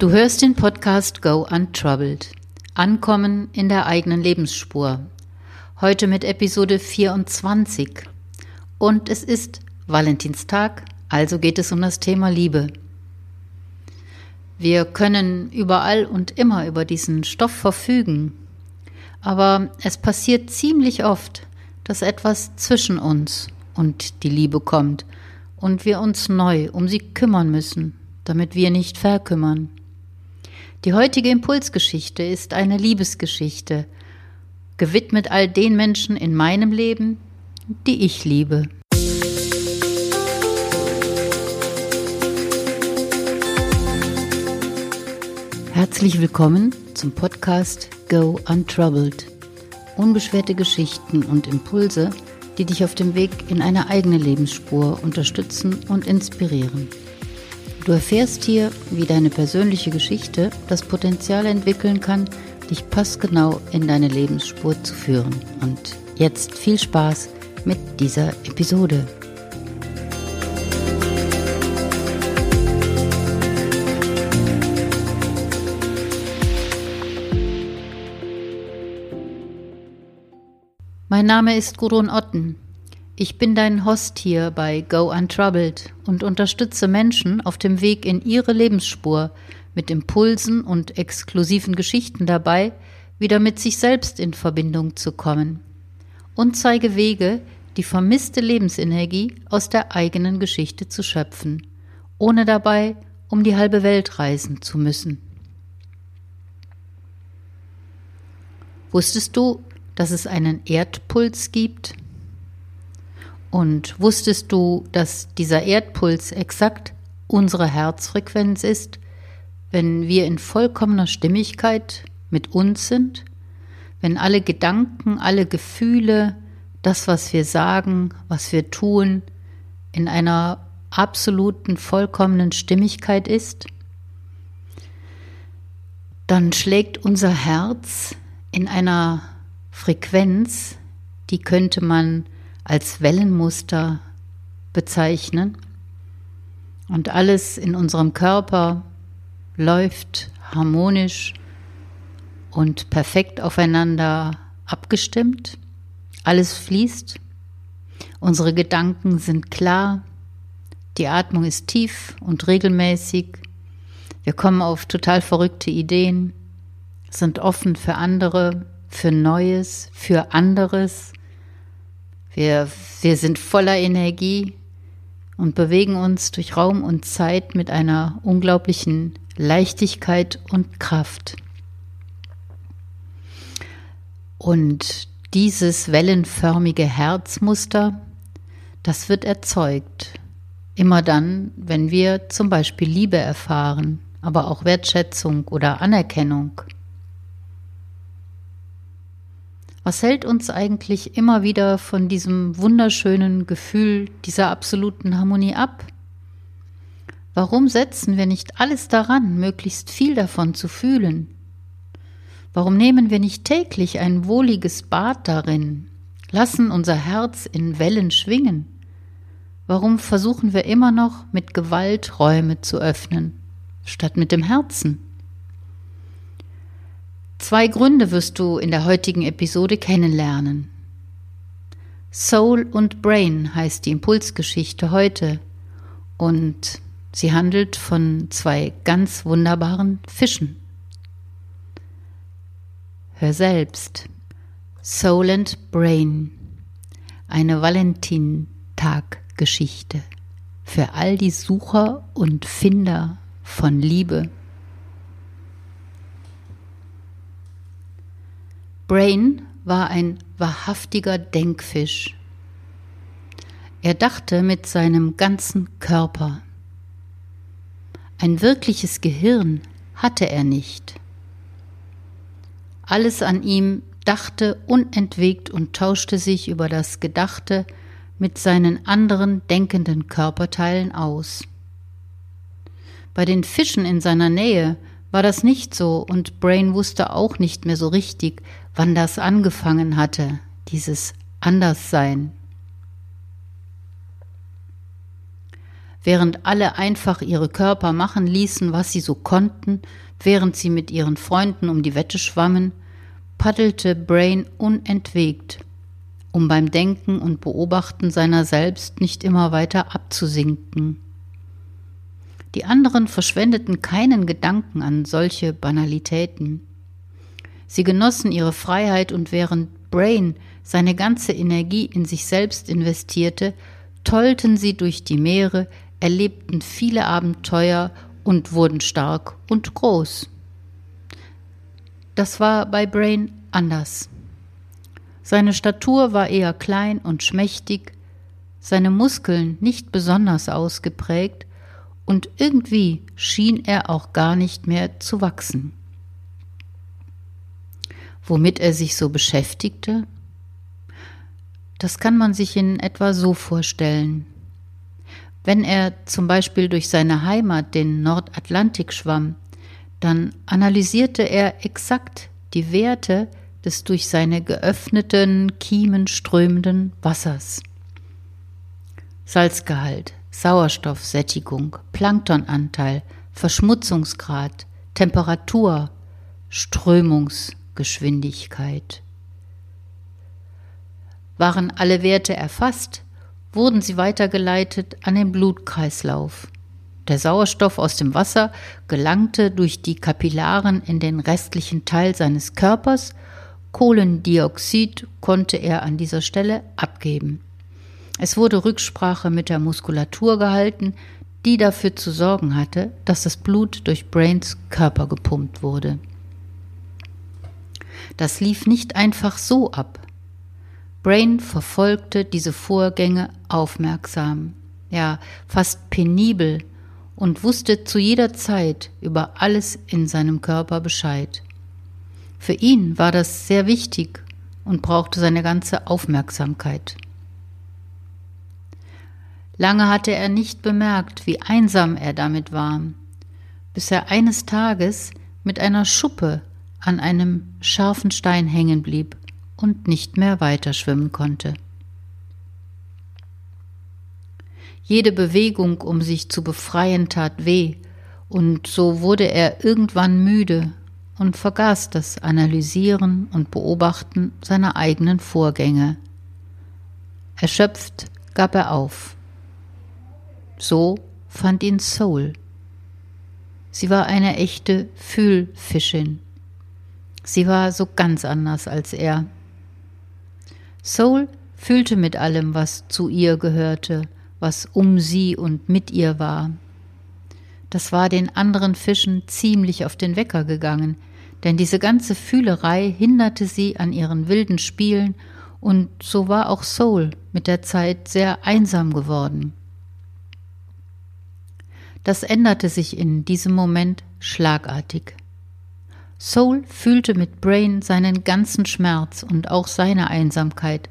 Du hörst den Podcast Go Untroubled. Ankommen in der eigenen Lebensspur. Heute mit Episode 24. Und es ist Valentinstag, also geht es um das Thema Liebe. Wir können überall und immer über diesen Stoff verfügen, aber es passiert ziemlich oft, dass etwas zwischen uns und die Liebe kommt und wir uns neu um sie kümmern müssen, damit wir nicht verkümmern. Die heutige Impulsgeschichte ist eine Liebesgeschichte, gewidmet all den Menschen in meinem Leben, die ich liebe. Herzlich willkommen zum Podcast Go Untroubled. Unbeschwerte Geschichten und Impulse, die dich auf dem Weg in eine eigene Lebensspur unterstützen und inspirieren. Du erfährst hier, wie deine persönliche Geschichte das Potenzial entwickeln kann, dich passgenau in deine Lebensspur zu führen. Und jetzt viel Spaß mit dieser Episode. Mein Name ist Gudrun Otten. Ich bin dein Host hier bei Go Untroubled und unterstütze Menschen auf dem Weg in ihre Lebensspur mit Impulsen und exklusiven Geschichten dabei, wieder mit sich selbst in Verbindung zu kommen. Und zeige Wege, die vermisste Lebensenergie aus der eigenen Geschichte zu schöpfen, ohne dabei um die halbe Welt reisen zu müssen. Wusstest du, dass es einen Erdpuls gibt? Und wusstest du, dass dieser Erdpuls exakt unsere Herzfrequenz ist, wenn wir in vollkommener Stimmigkeit mit uns sind? Wenn alle Gedanken, alle Gefühle, das, was wir sagen, was wir tun, in einer absoluten, vollkommenen Stimmigkeit ist? Dann schlägt unser Herz in einer Frequenz, die könnte man als Wellenmuster bezeichnen. Und alles in unserem Körper läuft harmonisch und perfekt aufeinander abgestimmt. Alles fließt. Unsere Gedanken sind klar. Die Atmung ist tief und regelmäßig. Wir kommen auf total verrückte Ideen, sind offen für andere, für Neues, für anderes. Wir, wir sind voller Energie und bewegen uns durch Raum und Zeit mit einer unglaublichen Leichtigkeit und Kraft. Und dieses wellenförmige Herzmuster, das wird erzeugt. Immer dann, wenn wir zum Beispiel Liebe erfahren, aber auch Wertschätzung oder Anerkennung. Was hält uns eigentlich immer wieder von diesem wunderschönen Gefühl dieser absoluten Harmonie ab? Warum setzen wir nicht alles daran, möglichst viel davon zu fühlen? Warum nehmen wir nicht täglich ein wohliges Bad darin, lassen unser Herz in Wellen schwingen? Warum versuchen wir immer noch mit Gewalt Räume zu öffnen, statt mit dem Herzen? Zwei Gründe wirst du in der heutigen Episode kennenlernen. Soul und Brain heißt die Impulsgeschichte heute und sie handelt von zwei ganz wunderbaren Fischen. Hör selbst. Soul and Brain. Eine Valentin-Tag-Geschichte für all die Sucher und Finder von Liebe Brain war ein wahrhaftiger Denkfisch. Er dachte mit seinem ganzen Körper. Ein wirkliches Gehirn hatte er nicht. Alles an ihm dachte unentwegt und tauschte sich über das Gedachte mit seinen anderen denkenden Körperteilen aus. Bei den Fischen in seiner Nähe war das nicht so und Brain wusste auch nicht mehr so richtig, wann das angefangen hatte, dieses Anderssein. während alle einfach ihre Körper machen ließen, was sie so konnten, während sie mit ihren Freunden um die Wette schwammen, paddelte Brain unentwegt, um beim Denken und Beobachten seiner selbst nicht immer weiter abzusinken. Die anderen verschwendeten keinen Gedanken an solche Banalitäten. Sie genossen ihre Freiheit und während Brain seine ganze Energie in sich selbst investierte, tollten sie durch die Meere, erlebten viele Abenteuer und wurden stark und groß. Das war bei Brain anders. Seine Statur war eher klein und schmächtig, seine Muskeln nicht besonders ausgeprägt, und irgendwie schien er auch gar nicht mehr zu wachsen. Womit er sich so beschäftigte? Das kann man sich in etwa so vorstellen. Wenn er zum Beispiel durch seine Heimat, den Nordatlantik, schwamm, dann analysierte er exakt die Werte des durch seine geöffneten Kiemen strömenden Wassers. Salzgehalt, Sauerstoffsättigung, Planktonanteil, Verschmutzungsgrad, Temperatur, Strömungsgeschwindigkeit. Waren alle Werte erfasst, wurden sie weitergeleitet an den Blutkreislauf. Der Sauerstoff aus dem Wasser gelangte durch die Kapillaren in den restlichen Teil seines Körpers, Kohlendioxid konnte er an dieser Stelle abgeben. Es wurde Rücksprache mit der Muskulatur gehalten, die dafür zu sorgen hatte, dass das Blut durch Brains Körper gepumpt wurde. Das lief nicht einfach so ab. Brain verfolgte diese Vorgänge aufmerksam, ja fast penibel und wusste zu jeder Zeit über alles in seinem Körper Bescheid. Für ihn war das sehr wichtig und brauchte seine ganze Aufmerksamkeit. Lange hatte er nicht bemerkt, wie einsam er damit war, bis er eines Tages mit einer Schuppe an einem scharfen Stein hängen blieb und nicht mehr weiter schwimmen konnte. Jede Bewegung, um sich zu befreien, tat weh, und so wurde er irgendwann müde und vergaß das Analysieren und Beobachten seiner eigenen Vorgänge. Erschöpft gab er auf. So fand ihn Soul. Sie war eine echte Fühlfischin. Sie war so ganz anders als er. Soul fühlte mit allem, was zu ihr gehörte, was um sie und mit ihr war. Das war den anderen Fischen ziemlich auf den Wecker gegangen, denn diese ganze Fühlerei hinderte sie an ihren wilden Spielen, und so war auch Soul mit der Zeit sehr einsam geworden. Das änderte sich in diesem Moment schlagartig. Soul fühlte mit Brain seinen ganzen Schmerz und auch seine Einsamkeit,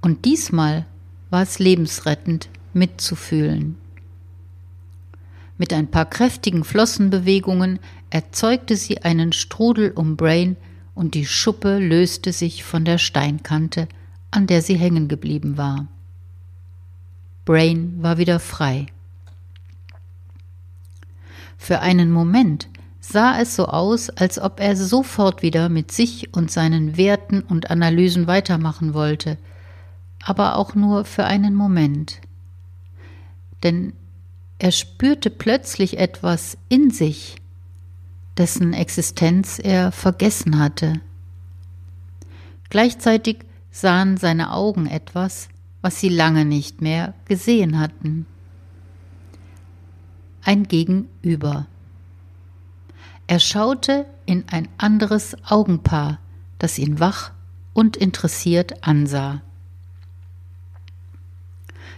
und diesmal war es lebensrettend mitzufühlen. Mit ein paar kräftigen Flossenbewegungen erzeugte sie einen Strudel um Brain und die Schuppe löste sich von der Steinkante, an der sie hängen geblieben war. Brain war wieder frei. Für einen Moment sah es so aus, als ob er sofort wieder mit sich und seinen Werten und Analysen weitermachen wollte, aber auch nur für einen Moment. Denn er spürte plötzlich etwas in sich, dessen Existenz er vergessen hatte. Gleichzeitig sahen seine Augen etwas, was sie lange nicht mehr gesehen hatten ein Gegenüber. Er schaute in ein anderes Augenpaar, das ihn wach und interessiert ansah.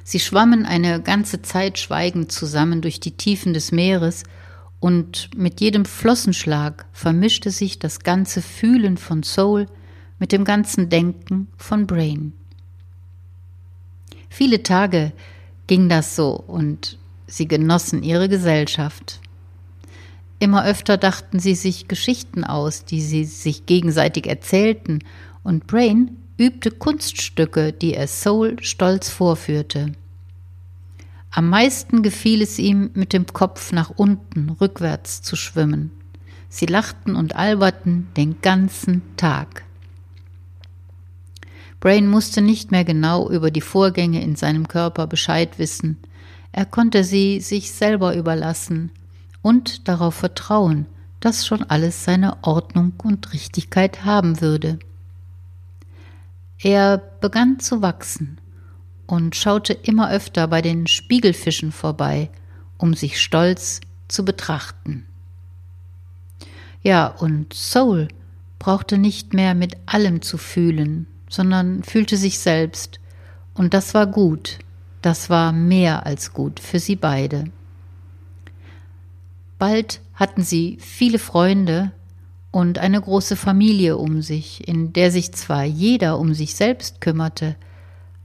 Sie schwammen eine ganze Zeit schweigend zusammen durch die Tiefen des Meeres, und mit jedem Flossenschlag vermischte sich das ganze Fühlen von Soul mit dem ganzen Denken von Brain. Viele Tage ging das so, und Sie genossen ihre Gesellschaft. Immer öfter dachten sie sich Geschichten aus, die sie sich gegenseitig erzählten, und Brain übte Kunststücke, die er Soul stolz vorführte. Am meisten gefiel es ihm, mit dem Kopf nach unten, rückwärts zu schwimmen. Sie lachten und alberten den ganzen Tag. Brain musste nicht mehr genau über die Vorgänge in seinem Körper Bescheid wissen. Er konnte sie sich selber überlassen und darauf vertrauen, dass schon alles seine Ordnung und Richtigkeit haben würde. Er begann zu wachsen und schaute immer öfter bei den Spiegelfischen vorbei, um sich stolz zu betrachten. Ja, und Soul brauchte nicht mehr mit allem zu fühlen, sondern fühlte sich selbst, und das war gut, das war mehr als gut für sie beide. Bald hatten sie viele Freunde und eine große Familie um sich, in der sich zwar jeder um sich selbst kümmerte,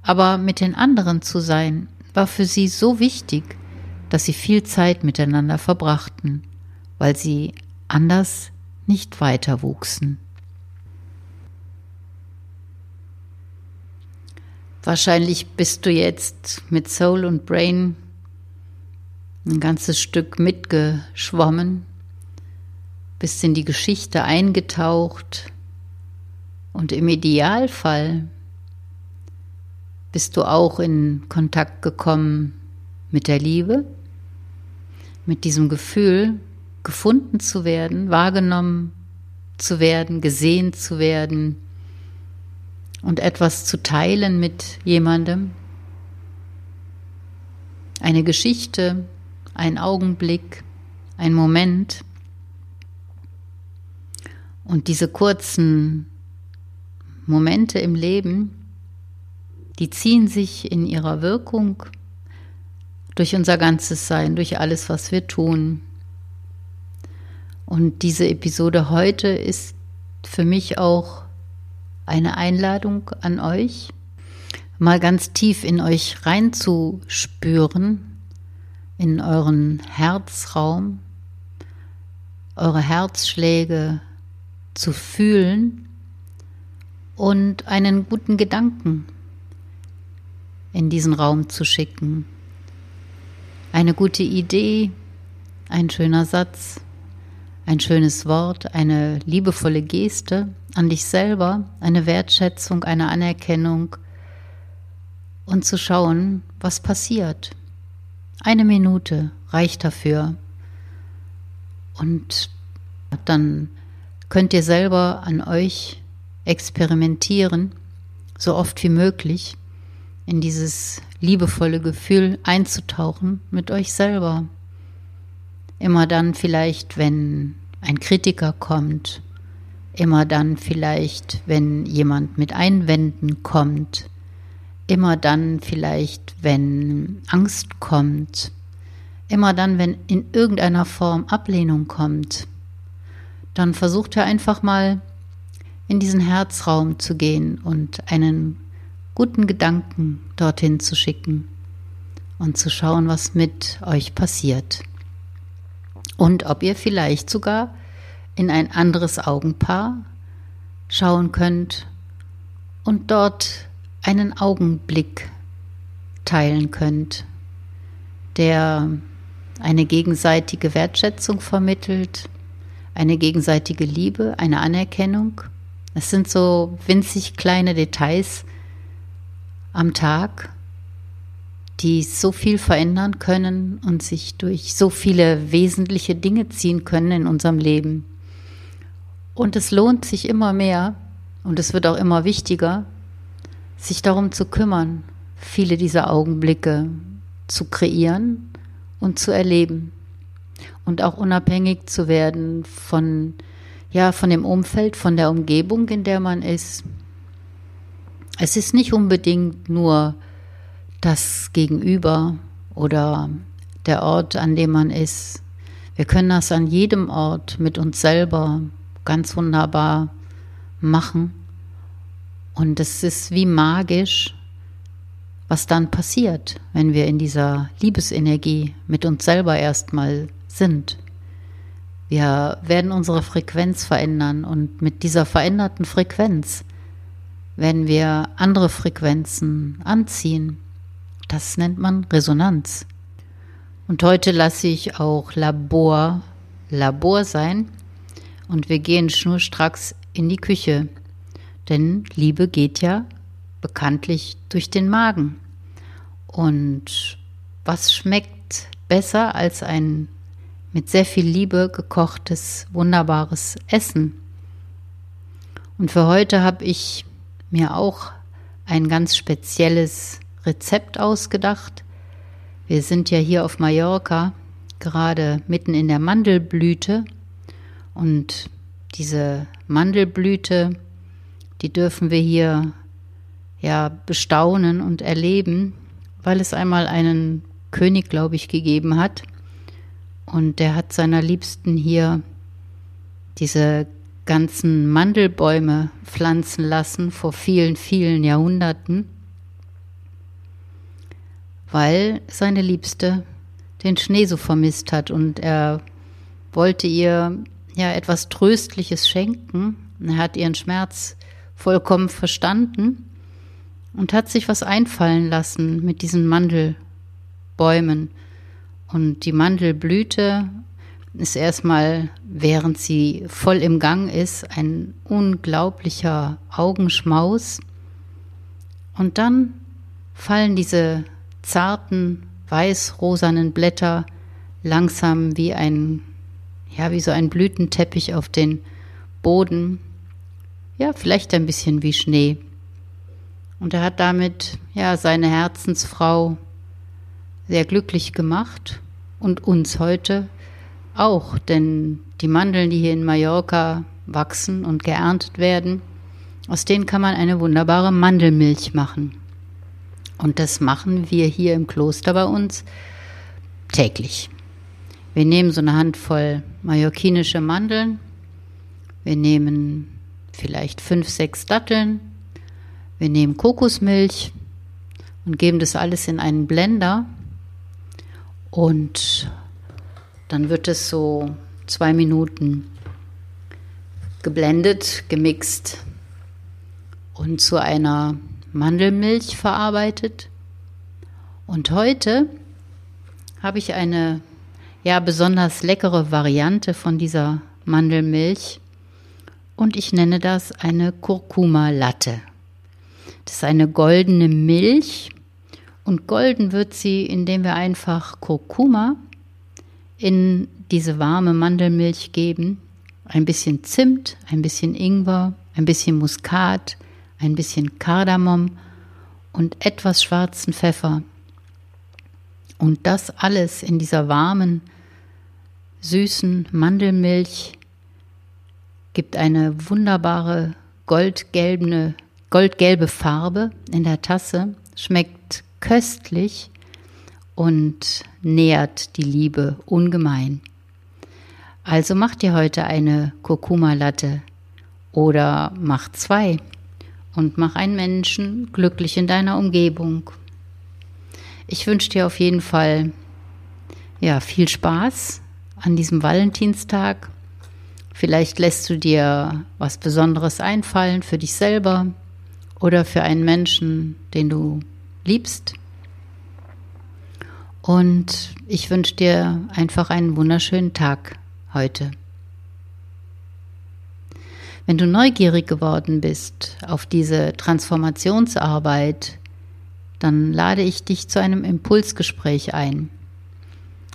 aber mit den anderen zu sein, war für sie so wichtig, dass sie viel Zeit miteinander verbrachten, weil sie anders nicht weiter wuchsen. Wahrscheinlich bist du jetzt mit Soul und Brain ein ganzes Stück mitgeschwommen, bist in die Geschichte eingetaucht und im Idealfall bist du auch in Kontakt gekommen mit der Liebe, mit diesem Gefühl, gefunden zu werden, wahrgenommen zu werden, gesehen zu werden und etwas zu teilen mit jemandem. Eine Geschichte, ein Augenblick, ein Moment. Und diese kurzen Momente im Leben, die ziehen sich in ihrer Wirkung durch unser ganzes Sein, durch alles, was wir tun. Und diese Episode heute ist für mich auch eine Einladung an euch, mal ganz tief in euch reinzuspüren, in euren Herzraum, eure Herzschläge zu fühlen und einen guten Gedanken in diesen Raum zu schicken. Eine gute Idee, ein schöner Satz, ein schönes Wort, eine liebevolle Geste an dich selber, eine Wertschätzung, eine Anerkennung und zu schauen, was passiert. Eine Minute reicht dafür. Und dann könnt ihr selber an euch experimentieren, so oft wie möglich in dieses liebevolle Gefühl einzutauchen mit euch selber. Immer dann vielleicht, wenn ein Kritiker kommt, immer dann vielleicht, wenn jemand mit Einwänden kommt, immer dann vielleicht, wenn Angst kommt, immer dann, wenn in irgendeiner Form Ablehnung kommt, dann versucht er einfach mal in diesen Herzraum zu gehen und einen guten Gedanken dorthin zu schicken und zu schauen, was mit euch passiert. Und ob ihr vielleicht sogar in ein anderes Augenpaar schauen könnt und dort einen Augenblick teilen könnt, der eine gegenseitige Wertschätzung vermittelt, eine gegenseitige Liebe, eine Anerkennung. Es sind so winzig kleine Details, am Tag, die so viel verändern können und sich durch so viele wesentliche Dinge ziehen können in unserem Leben. Und es lohnt sich immer mehr und es wird auch immer wichtiger, sich darum zu kümmern, viele dieser Augenblicke zu kreieren und zu erleben und auch unabhängig zu werden von ja, von dem Umfeld, von der Umgebung, in der man ist, es ist nicht unbedingt nur das Gegenüber oder der Ort, an dem man ist. Wir können das an jedem Ort mit uns selber ganz wunderbar machen. Und es ist wie magisch, was dann passiert, wenn wir in dieser Liebesenergie mit uns selber erstmal sind. Wir werden unsere Frequenz verändern und mit dieser veränderten Frequenz wenn wir andere Frequenzen anziehen. Das nennt man Resonanz. Und heute lasse ich auch Labor Labor sein und wir gehen schnurstracks in die Küche. Denn Liebe geht ja bekanntlich durch den Magen. Und was schmeckt besser als ein mit sehr viel Liebe gekochtes, wunderbares Essen? Und für heute habe ich mir auch ein ganz spezielles Rezept ausgedacht. Wir sind ja hier auf Mallorca, gerade mitten in der Mandelblüte. Und diese Mandelblüte, die dürfen wir hier ja bestaunen und erleben, weil es einmal einen König, glaube ich, gegeben hat. Und der hat seiner Liebsten hier diese ganzen Mandelbäume pflanzen lassen vor vielen, vielen Jahrhunderten, weil seine Liebste den Schnee so vermisst hat und er wollte ihr ja etwas Tröstliches schenken. Er hat ihren Schmerz vollkommen verstanden und hat sich was einfallen lassen mit diesen Mandelbäumen. Und die Mandelblüte ist erstmal, während sie voll im Gang ist, ein unglaublicher Augenschmaus. Und dann fallen diese zarten, weiß-rosanen Blätter langsam wie ein, ja, wie so ein Blütenteppich auf den Boden. Ja, vielleicht ein bisschen wie Schnee. Und er hat damit ja seine Herzensfrau sehr glücklich gemacht und uns heute auch, denn die Mandeln, die hier in Mallorca wachsen und geerntet werden, aus denen kann man eine wunderbare Mandelmilch machen. Und das machen wir hier im Kloster bei uns täglich. Wir nehmen so eine Handvoll mallorquinische Mandeln, wir nehmen vielleicht fünf, sechs Datteln, wir nehmen Kokosmilch und geben das alles in einen Blender. Und dann wird es so zwei Minuten geblendet, gemixt und zu einer Mandelmilch verarbeitet. Und heute habe ich eine ja besonders leckere Variante von dieser Mandelmilch und ich nenne das eine Kurkuma Latte. Das ist eine goldene Milch und golden wird sie, indem wir einfach Kurkuma in diese warme Mandelmilch geben, ein bisschen Zimt, ein bisschen Ingwer, ein bisschen Muskat, ein bisschen Kardamom und etwas schwarzen Pfeffer. Und das alles in dieser warmen, süßen Mandelmilch gibt eine wunderbare goldgelbe goldgelbe Farbe in der Tasse, schmeckt köstlich und nährt die Liebe ungemein. Also mach dir heute eine Kurkuma-Latte oder mach zwei und mach einen Menschen glücklich in deiner Umgebung. Ich wünsche dir auf jeden Fall ja, viel Spaß an diesem Valentinstag. Vielleicht lässt du dir was Besonderes einfallen für dich selber oder für einen Menschen, den du liebst. Und ich wünsche dir einfach einen wunderschönen Tag heute. Wenn du neugierig geworden bist auf diese Transformationsarbeit, dann lade ich dich zu einem Impulsgespräch ein.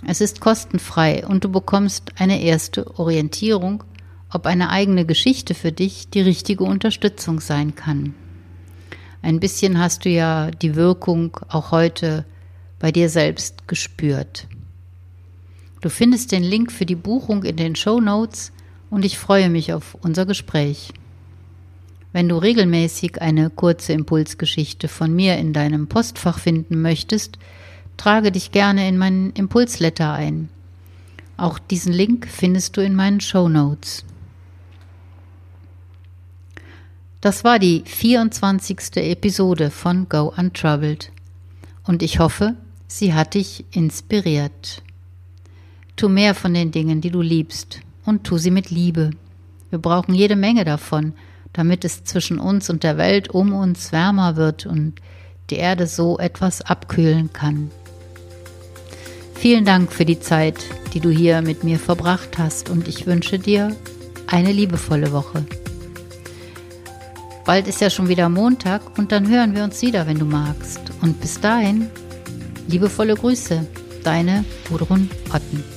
Es ist kostenfrei und du bekommst eine erste Orientierung, ob eine eigene Geschichte für dich die richtige Unterstützung sein kann. Ein bisschen hast du ja die Wirkung auch heute bei dir selbst gespürt. Du findest den Link für die Buchung in den Show Notes und ich freue mich auf unser Gespräch. Wenn du regelmäßig eine kurze Impulsgeschichte von mir in deinem Postfach finden möchtest, trage dich gerne in meinen Impulsletter ein. Auch diesen Link findest du in meinen Show Notes. Das war die 24. Episode von Go Untroubled und ich hoffe, sie hat dich inspiriert. Tu mehr von den Dingen, die du liebst und tu sie mit Liebe. Wir brauchen jede Menge davon, damit es zwischen uns und der Welt um uns wärmer wird und die Erde so etwas abkühlen kann. Vielen Dank für die Zeit, die du hier mit mir verbracht hast und ich wünsche dir eine liebevolle Woche. Bald ist ja schon wieder Montag und dann hören wir uns wieder, wenn du magst. Und bis dahin, liebevolle Grüße, deine Gudrun Otten.